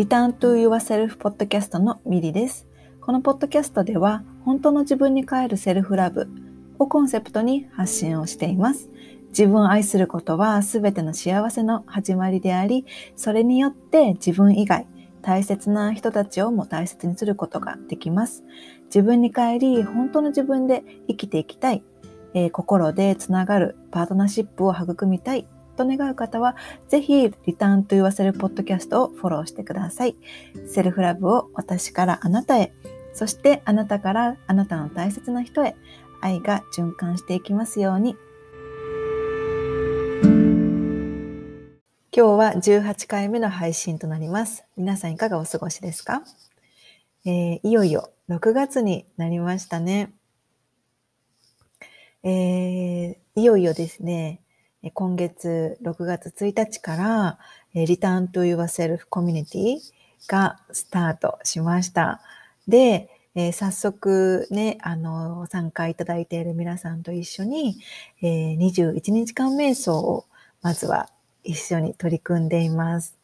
Return to Yourself ポッドキャストのミリです。このポッドキャストでは本当の自分に帰るセルフラブをコンセプトに発信をしています。自分を愛することは全ての幸せの始まりであり、それによって自分以外、大切な人たちをも大切にすることができます。自分に帰り、本当の自分で生きていきたい、えー、心でつながるパートナーシップを育みたいと願う方は、ぜひ、リターンと言わせるポッドキャストをフォローしてください。セルフラブを私からあなたへ、そしてあなたからあなたの大切な人へ、愛が循環していきますように。今日は18回目の配信となります。皆さんいかがお過ごしですか、えー、いよいよ6月になりましたね。えー、いよいよですね、今月6月1日から、Return to Yourself Community がスタートしました。で、えー、早速ね、あの、参加いただいている皆さんと一緒に、えー、21日間瞑想をまずは一緒に取り組んでいます。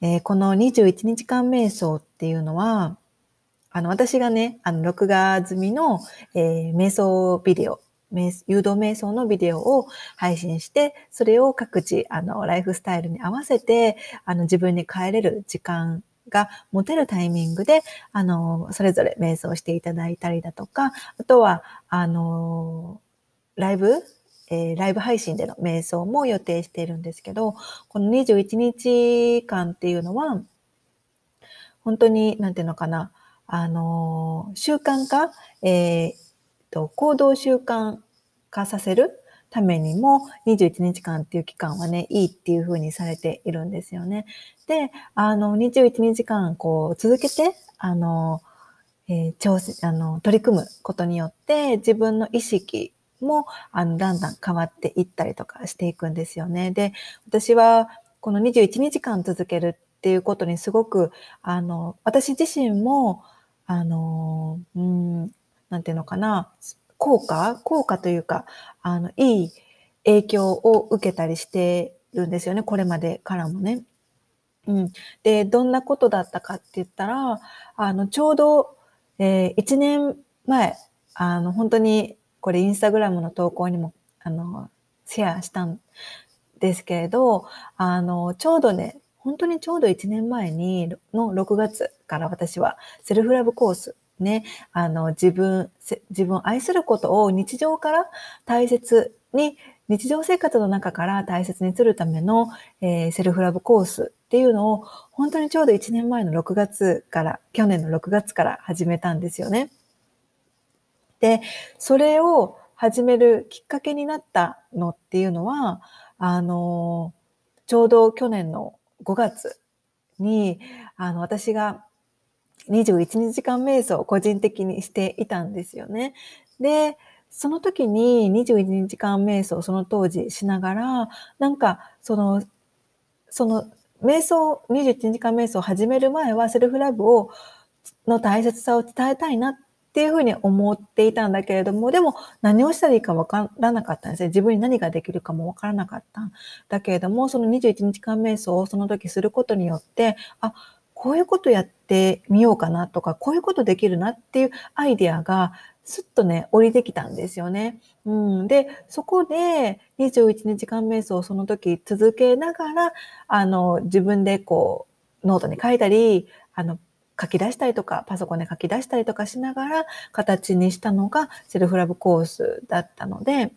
えー、この21日間瞑想っていうのは、あの、私がね、あの、録画済みの、えー、瞑想ビデオ誘導瞑想のビデオを配信して、それを各自、あの、ライフスタイルに合わせて、あの、自分に帰れる時間が持てるタイミングで、あの、それぞれ瞑想していただいたりだとか、あとは、あの、ライブえー、ライブ配信での瞑想も予定しているんですけど、この21日間っていうのは、本当に、なんていうのかな、あの、習慣化、えーと、行動習慣化させるためにも21日間っていう期間はね、いいっていうふうにされているんですよね。で、あの、21日間こう続けて、あの、えー、調整、あの、取り組むことによって自分の意識も、あの、だんだん変わっていったりとかしていくんですよね。で、私はこの21日間続けるっていうことにすごく、あの、私自身も、あの、うん、なんていうのかな、効果効果というか、あの、いい影響を受けたりしてるんですよね。これまでからもね。うん。で、どんなことだったかって言ったら、あの、ちょうど、えー、1年前、あの、本当に、これインスタグラムの投稿にも、あの、シェアしたんですけれど、あの、ちょうどね、本当にちょうど1年前に、の6月から私はセルフラブコースね、あの、自分、自分を愛することを日常から大切に、日常生活の中から大切にするための、えー、セルフラブコースっていうのを、本当にちょうど1年前の6月から、去年の6月から始めたんですよね。で、それを始めるきっかけになったのっていうのは、あの、ちょうど去年の5月に、あの、私が21日間瞑想を個人的にしていたんですよね。で、その時に21日間瞑想をその当時しながら、なんかその、その瞑想、21日間瞑想を始める前はセルフラブを、の大切さを伝えたいなっていうふうに思っていたんだけれども、でも何をしたらいいかわからなかったんですね。自分に何ができるかもわからなかったんだけれども、その21日間瞑想をその時することによって、あ、こういうことやってみようかなとか、こういうことできるなっていうアイデアが、すっとね、降りてきたんですよね。うん。で、そこで21日間瞑想をその時続けながら、あの、自分でこう、ノートに書いたり、あの、書き出したりとか、パソコンで書き出したりとかしながら形にしたのがセルフラブコースだったので、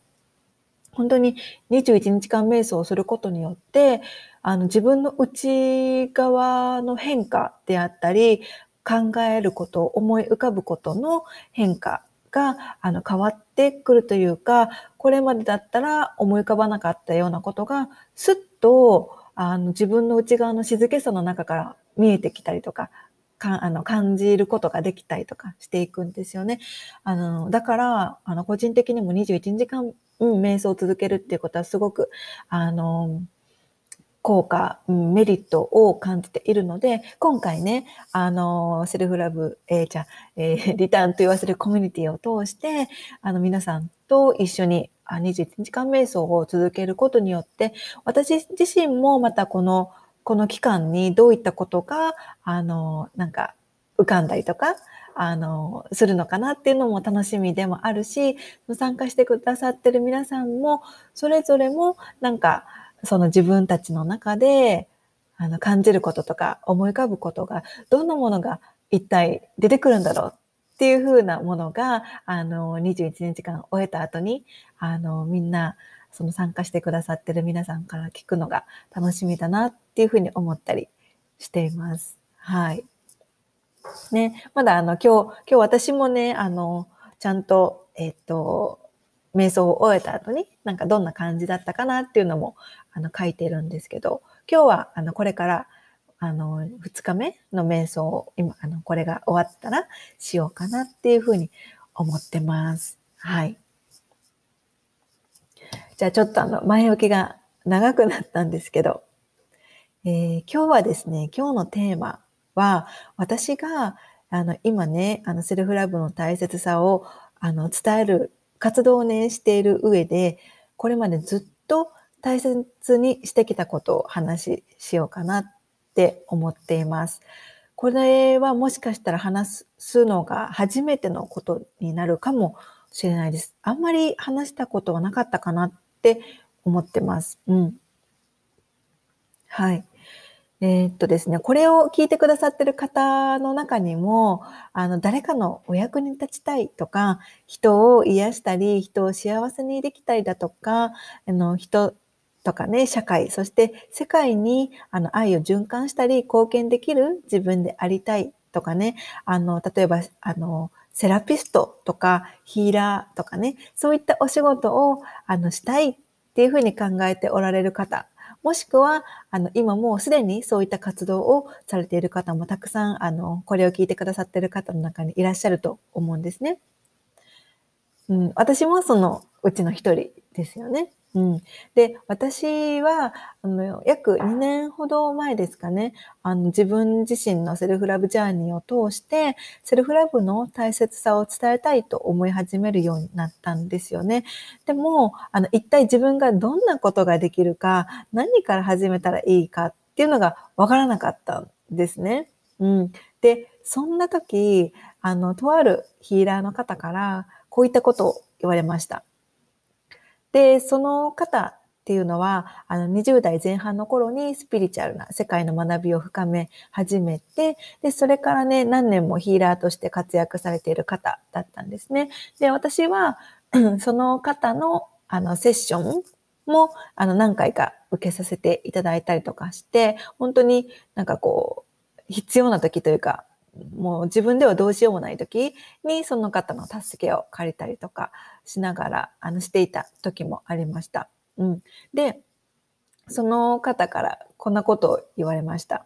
本当に21日間瞑想をすることによって、あの自分の内側の変化であったり、考えること、思い浮かぶことの変化があの変わってくるというか、これまでだったら思い浮かばなかったようなことが、すっとあの自分の内側の静けさの中から見えてきたりとか、かあの感じることができたりとかしていくんですよね。あのだから、あの個人的にも21時間、うん、瞑想を続けるっていうことはすごく、あの、効果、メリットを感じているので、今回ね、あの、セルフラブ、えー、じゃえー、リターンと言わせるコミュニティを通して、あの、皆さんと一緒に21時間瞑想を続けることによって、私自身もまたこのこの期間にどういったことが、あの、なんか浮かんだりとか、あの、するのかなっていうのも楽しみでもあるし、参加してくださってる皆さんも、それぞれもなんか、その自分たちの中で、あの、感じることとか思い浮かぶことが、どんなものが一体出てくるんだろうっていう風なものが、あの、21日間終えた後に、あの、みんな、その参加してくださってる皆さんから聞くのが楽しみだなっていうふうに思ったりしています。はい。ね、まだあの、今日、今日私もね、あの、ちゃんと、えっと、瞑想を終えた後に、なんかどんな感じだったかなっていうのも、あの、書いてるんですけど、今日は、あの、これから、あの、2日目の瞑想を、今、あの、これが終わったらしようかなっていうふうに思ってます。はい。じゃあちょっとあの、前置きが長くなったんですけど、えー、今日はですね、今日のテーマは、私が、あの、今ね、あの、セルフラブの大切さを、あの、伝える活動をね、している上で、これまでずっと大切にしてきたことを話ししようかなって思っています。これはもしかしたら話すのが初めてのことになるかもしれないです。あんまり話したことはなかったかなって思ってます。うん。はい。えー、っとですね、これを聞いてくださってる方の中にも、あの、誰かのお役に立ちたいとか、人を癒したり、人を幸せにできたりだとか、あの、人とかね、社会、そして世界にあの愛を循環したり、貢献できる自分でありたいとかね、あの、例えば、あの、セラピストとかヒーラーとかね、そういったお仕事をあのしたいっていうふうに考えておられる方もしくは、あの、今もうすでにそういった活動をされている方もたくさん、あの、これを聞いてくださっている方の中にいらっしゃると思うんですね。うん、私もそのうちの一人ですよね。うん。で、私は、あの、約2年ほど前ですかね、あの、自分自身のセルフラブジャーニーを通して、セルフラブの大切さを伝えたいと思い始めるようになったんですよね。でも、あの、一体自分がどんなことができるか、何から始めたらいいかっていうのがわからなかったんですね。うん。で、そんな時、あの、とあるヒーラーの方から、こういったことを言われました。で、その方っていうのは、あの、20代前半の頃にスピリチュアルな世界の学びを深め始めて、で、それからね、何年もヒーラーとして活躍されている方だったんですね。で、私は、その方の、あの、セッションも、あの、何回か受けさせていただいたりとかして、本当になんかこう、必要な時というか、もう自分ではどうしようもない時にその方の助けを借りたりとかしながら、あの、していた時もありました。うん。で、その方からこんなことを言われました。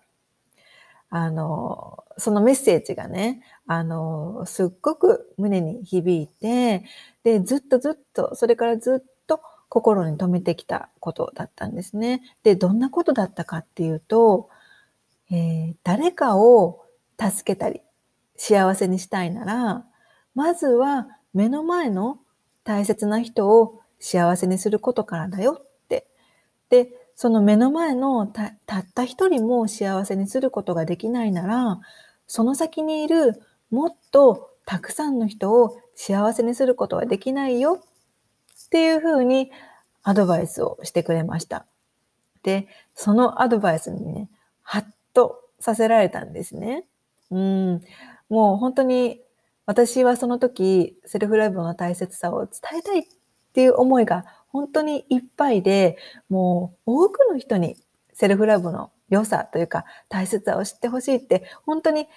あの、そのメッセージがね、あの、すっごく胸に響いて、で、ずっとずっと、それからずっと心に留めてきたことだったんですね。で、どんなことだったかっていうと、えー、誰かを助けたり、幸せにしたいなら、まずは目の前の大切な人を幸せにすることからだよって。で、その目の前のたった一人も幸せにすることができないなら、その先にいるもっとたくさんの人を幸せにすることはできないよっていうふうにアドバイスをしてくれました。で、そのアドバイスにね、ハッとさせられたんですね。うん。もう本当に私はその時、セルフライブの大切さを伝えたいっていう思いが本当にいっぱいで、もう多くの人にセルフライブの良さというか大切さを知ってほしいって、本当に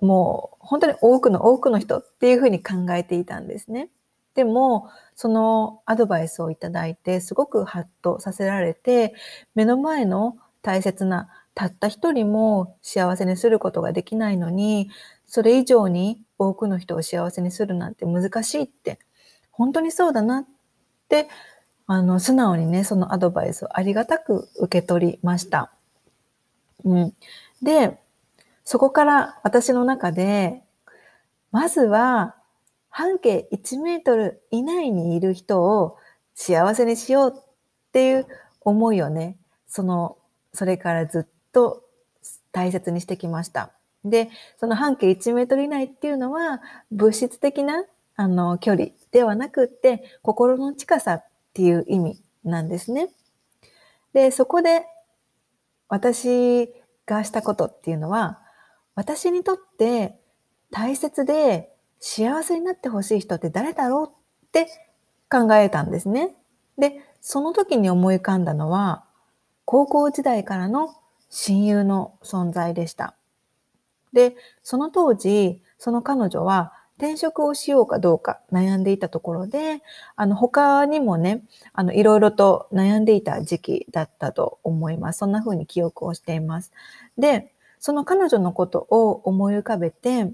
もう本当に多くの多くの人っていうふうに考えていたんですね。でも、そのアドバイスをいただいて、すごくハッとさせられて、目の前の大切なたった一人も幸せにすることができないのに、それ以上に多くの人を幸せにするなんて難しいって、本当にそうだなって、あの、素直にね、そのアドバイスをありがたく受け取りました。うん。で、そこから私の中で、まずは半径1メートル以内にいる人を幸せにしようっていう思いをね、その、それからずっと大切にしてきました。で、その半径1メートル以内っていうのは物質的なあの距離ではなくって心の近さっていう意味なんですね。で、そこで私がしたことっていうのは私にとって大切で幸せになってほしい人って誰だろうって考えたんですね。で、その時に思い浮かんだのは高校時代からの親友の存在でした。で、その当時、その彼女は転職をしようかどうか悩んでいたところで、あの、他にもね、あの、いろいろと悩んでいた時期だったと思います。そんな風に記憶をしています。で、その彼女のことを思い浮かべて、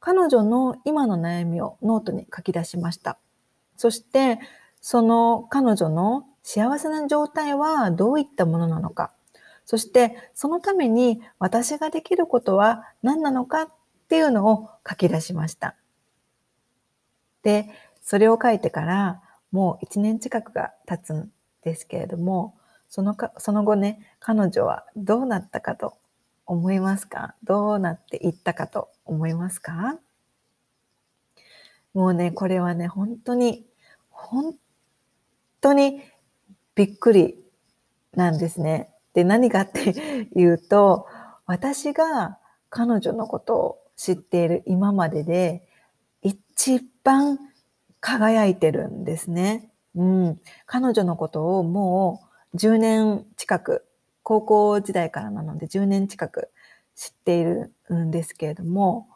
彼女の今の悩みをノートに書き出しました。そして、その彼女の幸せな状態はどういったものなのか、そしてそのために私ができることは何なのかっていうのを書き出しました。で、それを書いてからもう1年近くが経つんですけれども、そのかその後ね、彼女はどうなったかと思いますか？どうなっていったかと思いますか？もうね、これはね、本当に、本当にびっくりなんですね。で、何かっていうと、私が彼女のことを知っている今までで一番輝いてるんですね。うん。彼女のことをもう10年近く、高校時代からなので10年近く知っているんですけれども、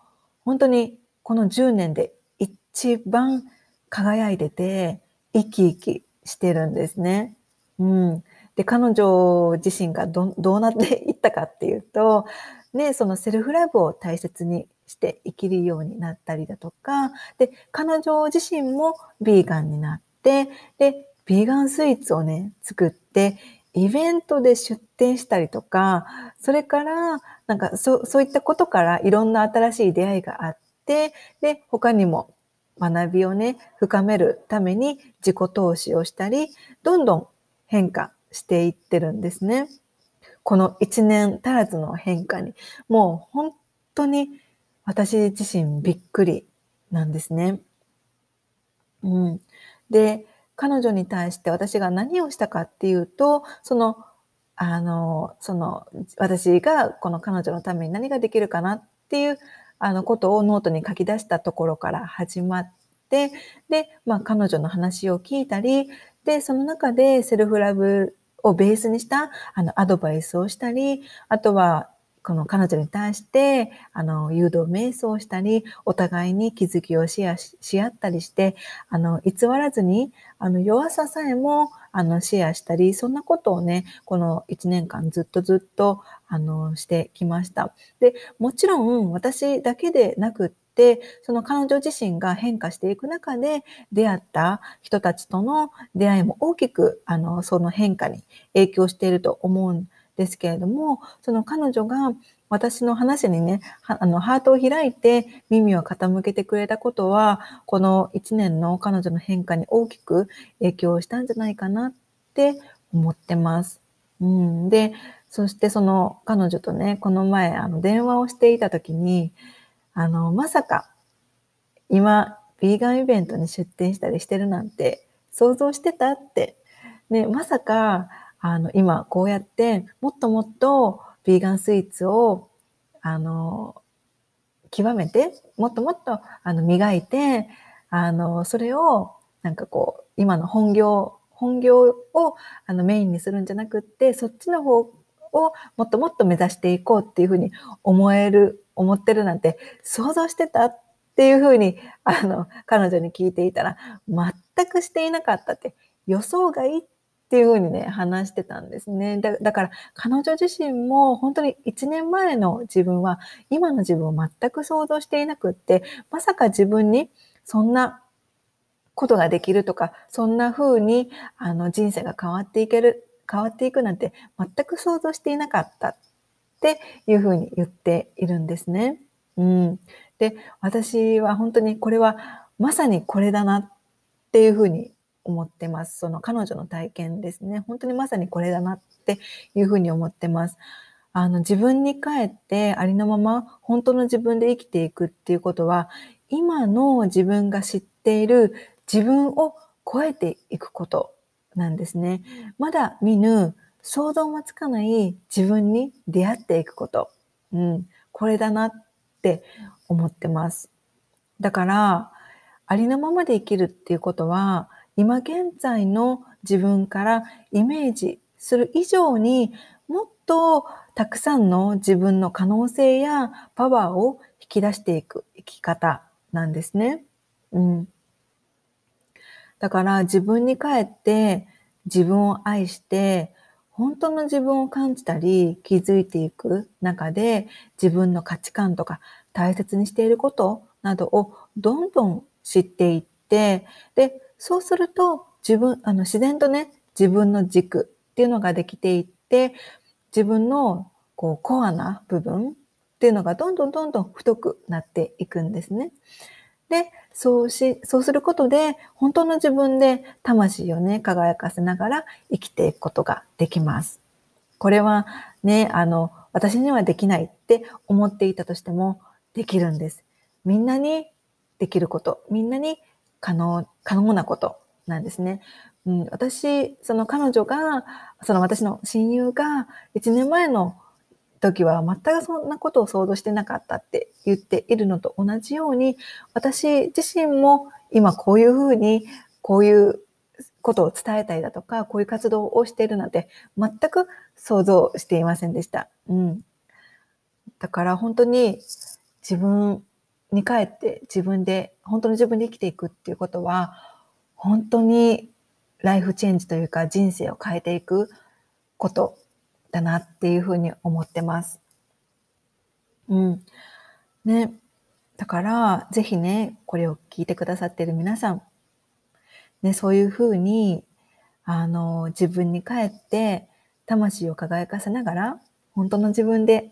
本当にこの10年で一番輝いてて、生き生きしてるんですね。うん。で、彼女自身がどどうなっていったかっていうと、ね、そのセルフラブを大切にして生きるようになったりだとか、で、彼女自身もビーガンになって、で、ビーガンスイーツをね、作って、イベントで出店したりとか、それから、なんかそそういったことからいろんな新しい出会いがあって、で、他にも学びをね、深めるために自己投資をしたり、どんどん変化していってるんですね。この一年足らずの変化に、もう本当に私自身びっくりなんですね。うん。で、彼女に対して私が何をしたかっていうと、その、あの、その、私がこの彼女のために何ができるかなっていう、あの、ことをノートに書き出したところから始まって、で、まあ、彼女の話を聞いたり、で、その中でセルフラブをベースにしたあのアドバイスをしたり、あとはこの彼女に対してあの誘導瞑想をしたり、お互いに気づきをシェアし合ったりして、あの偽らずにあの弱ささえもあのシェアしたり、そんなことをね、この1年間ずっとずっとあのしてきました。で、もちろん私だけでなくて、その彼女自身が変化していく中で出会った人たちとの出会いも大きく、あの、その変化に影響していると思うんですけれども、その彼女が私の話にね、あの、ハートを開いて耳を傾けてくれたことは、この1年の彼女の変化に大きく影響したんじゃないかなって思ってます。うん、で、そしてその彼女とね、この前、あの、電話をしていた時に、あの、まさか、今、ヴィーガンイベントに出店したりしてるなんて想像してたって。ね、まさか、あの、今こうやってもっともっとヴィーガンスイーツを、あの、極めて、もっともっと、あの、磨いて、あの、それを、なんかこう、今の本業、本業をあのメインにするんじゃなくって、そっちの方をもっともっと目指していこうっていうふうに思える思ってるなんて想像してたっていうふうに、あの、彼女に聞いていたら、全くしていなかったって、予想外っていうふうにね、話してたんですね。だだから、彼女自身も本当に1年前の自分は、今の自分を全く想像していなくって、まさか自分にそんなことができるとか、そんな風にあの人生が変わっていける、変わっていくなんて全く想像していなかったっていうふうに言っているんですね。うん。で、私は本当にこれはまさにこれだなっていうふうに思ってます。その彼女の体験ですね。本当にまさにこれだなっていうふうに思ってます。あの自分に帰ってありのまま本当の自分で生きていくっていうことは、今の自分が知っている自分を超えていくことなんですね。まだ見ぬ想像もつかない自分に出会っていくこと。うん、これだなって思ってます。だから、ありのままで生きるっていうことは、今現在の自分からイメージする以上にもっとたくさんの自分の可能性やパワーを引き出していく生き方なんですね。うん。だから自分に帰って自分を愛して本当の自分を感じたり気づいていく中で自分の価値観とか大切にしていることなどをどんどん知っていって、で、そうすると自分、あの自然とね、自分の軸っていうのができていって、自分のこうコアな部分っていうのがどんどんどんどん太くなっていくんですね。で、そうし、そうすることで、本当の自分で魂をね、輝かせながら生きていくことができます。これはね、あの、私にはできないって思っていたとしても、できるんです。みんなにできること、みんなに可能、可能なことなんですね。うん、私、その彼女が、その私の親友が1年前の時は全くそんなことを想像してなかったって言っているのと同じように、私自身も今こういうふうに、こういうことを伝えたりだとか、こういう活動をしているなんて全く想像していませんでした。うん。だから本当に自分に帰って自分で、本当の自分で生きていくっていうことは、本当にライフチェンジというか人生を変えていくことだなっていうふうに思ってます。うん。ね。だから、ぜひね、これを聞いてくださってる皆さん、ね、そういうふうに、あの、自分に帰って、魂を輝かせながら、本当の自分で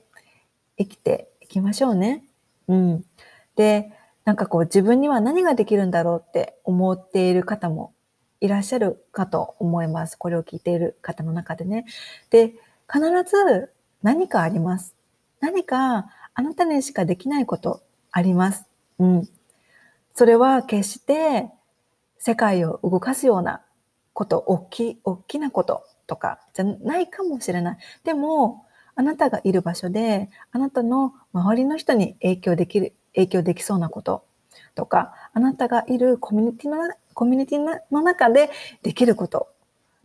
生きていきましょうね。うん。で、なんかこう自分には何ができるんだろうって思っている方もいらっしゃるかと思います。これを聞いている方の中でね。で、必ず何かあります。何かあなたにしかできないことあります。うん。それは決して世界を動かすようなこと、大きい、大きなこととかじゃないかもしれない。でも、あなたがいる場所で、あなたの周りの人に影響できる、影響できそうなこととか、あなたがいるコミュニティの、コミュニティの中でできること、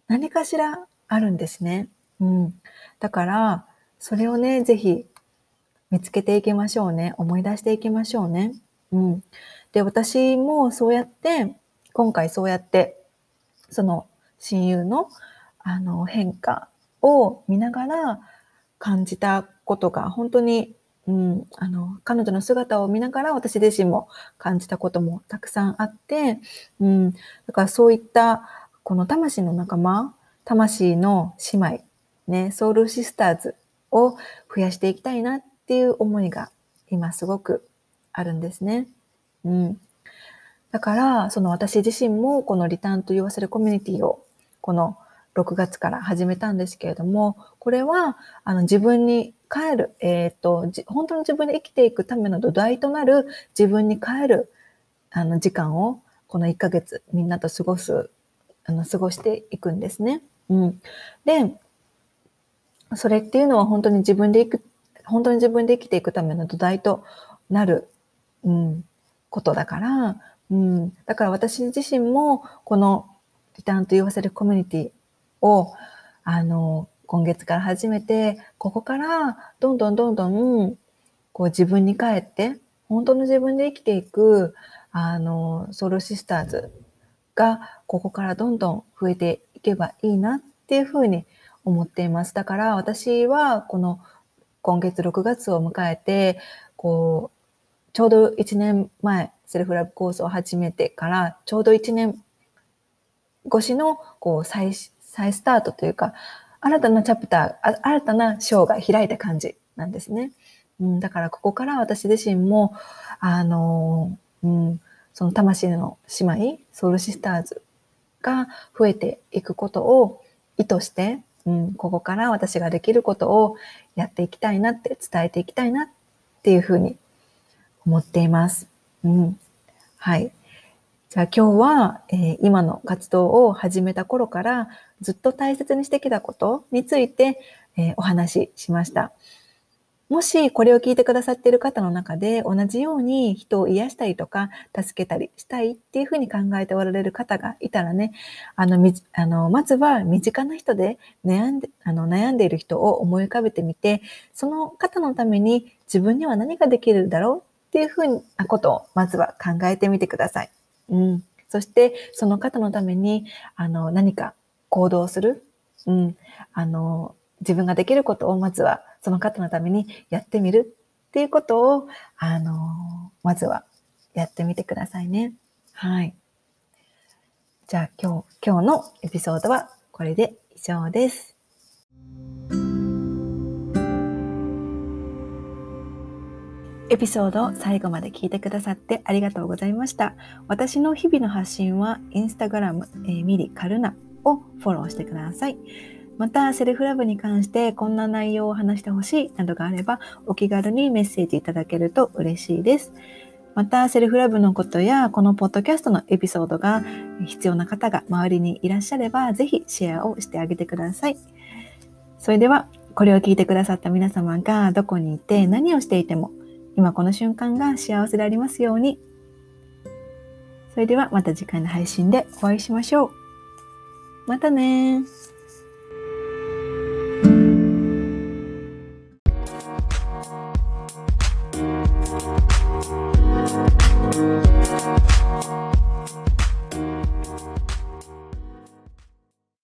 何かしらあるんですね。うん。だから、それをね、ぜひ見つけていきましょうね。思い出していきましょうね。うん。で、私もそうやって、今回そうやって、その親友のあの変化を見ながら感じたことが本当に、うん、あの、彼女の姿を見ながら私自身も感じたこともたくさんあって、うん、だからそういったこの魂の仲間、魂の姉妹ね、ソウルシスターズを増やしていきたいなっていう思いが今すごくあるんですね。うん。だから、その私自身もこのリターンと言わせるコミュニティをこの6月から始めたんですけれども、これはあの自分に帰る、えっ、ー、と、本当に自分で生きていくための土台となる自分に帰るあの時間をこの1ヶ月みんなと過ごす、あの過ごしていくんですね。うん。で、それっていうのは本当に自分で生く、本当に自分で生きていくための土台となる、うん、ことだから、うん、だから私自身もこのリターンと言わせるコミュニティを、あの、今月から始めて、ここからどんどんどんどん、こう自分に帰って、本当の自分で生きていく、あの、ソウルシスターズが、ここからどんどん増えていけばいいなっていうふうに思っています。だから私はこの今月6月を迎えて、こう、ちょうど1年前、セルフラブコースを始めてから、ちょうど1年越しの、こう、再、再スタートというか、新たなチャプター、新たな章が開いた感じなんですね。うん、だからここから私自身も、あの、うん、その魂の姉妹、ソウルシスターズが増えていくことを意図して、うん、ここから私ができることをやっていきたいなって伝えていきたいなっていうふうに思っています。うん。はい。じゃあ今日は、えー、今の活動を始めた頃からずっと大切にしてきたことについて、えー、お話ししました。もしこれを聞いてくださっている方の中で同じように人を癒したりとか助けたりしたいっていうふうに考えておられる方がいたらね、あの、みあのまずは身近な人で悩んであの悩んでいる人を思い浮かべてみて、その方のために自分には何ができるだろうっていうふうなことをまずは考えてみてください。うん。そして、その方のために、あの、何か行動する。うん。あの、自分ができることをまずはその方のためにやってみるっていうことを、あの、まずはやってみてくださいね。はい。じゃあ今日、今日のエピソードはこれで以上です。エピソードを最後まで聞いてくださってありがとうございました。私の日々の発信はインスタグラム、えー、ミリカルナをフォローしてください。また、セルフラブに関してこんな内容を話してほしいなどがあれば、お気軽にメッセージいただけると嬉しいです。また、セルフラブのことや、このポッドキャストのエピソードが必要な方が周りにいらっしゃれば、ぜひシェアをしてあげてください。それでは、これを聞いてくださった皆様がどこにいて何をしていても今この瞬間が幸せでありますように。それではまた次回の配信でお会いしましょう。またね